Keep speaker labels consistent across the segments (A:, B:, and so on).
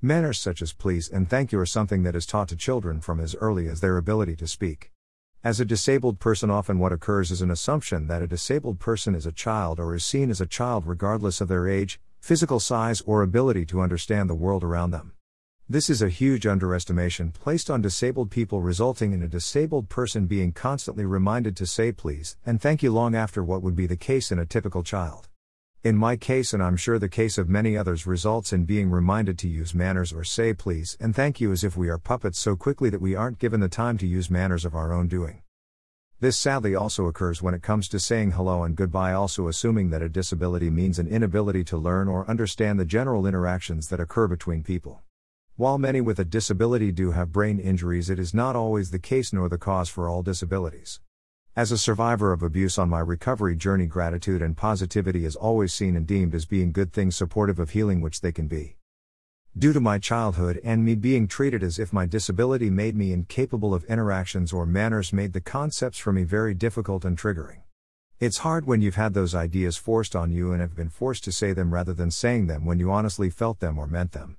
A: Manners such as please and thank you are something that is taught to children from as early as their ability to speak. As a disabled person, often what occurs is an assumption that a disabled person is a child or is seen as a child regardless of their age, physical size, or ability to understand the world around them. This is a huge underestimation placed on disabled people, resulting in a disabled person being constantly reminded to say please and thank you long after what would be the case in a typical child. In my case, and I'm sure the case of many others, results in being reminded to use manners or say please and thank you as if we are puppets so quickly that we aren't given the time to use manners of our own doing. This sadly also occurs when it comes to saying hello and goodbye, also assuming that a disability means an inability to learn or understand the general interactions that occur between people. While many with a disability do have brain injuries, it is not always the case nor the cause for all disabilities. As a survivor of abuse on my recovery journey, gratitude and positivity is always seen and deemed as being good things supportive of healing, which they can be. Due to my childhood and me being treated as if my disability made me incapable of interactions or manners, made the concepts for me very difficult and triggering. It's hard when you've had those ideas forced on you and have been forced to say them rather than saying them when you honestly felt them or meant them.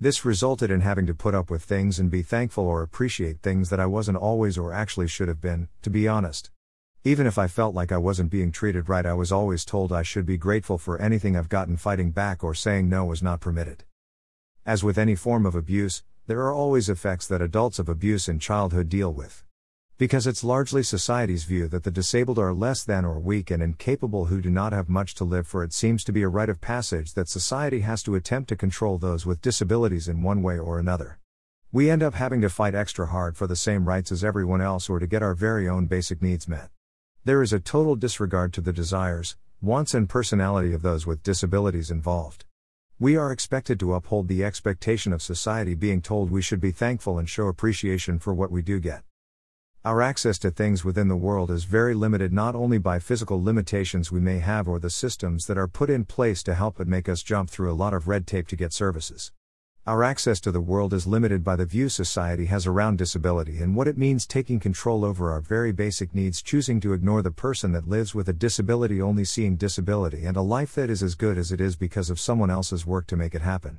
A: This resulted in having to put up with things and be thankful or appreciate things that I wasn't always or actually should have been, to be honest. Even if I felt like I wasn't being treated right, I was always told I should be grateful for anything I've gotten fighting back or saying no was not permitted. As with any form of abuse, there are always effects that adults of abuse in childhood deal with. Because it's largely society's view that the disabled are less than or weak and incapable who do not have much to live for, it seems to be a rite of passage that society has to attempt to control those with disabilities in one way or another. We end up having to fight extra hard for the same rights as everyone else or to get our very own basic needs met. There is a total disregard to the desires, wants, and personality of those with disabilities involved. We are expected to uphold the expectation of society being told we should be thankful and show appreciation for what we do get. Our access to things within the world is very limited not only by physical limitations we may have or the systems that are put in place to help but make us jump through a lot of red tape to get services. Our access to the world is limited by the view society has around disability and what it means taking control over our very basic needs, choosing to ignore the person that lives with a disability, only seeing disability and a life that is as good as it is because of someone else's work to make it happen.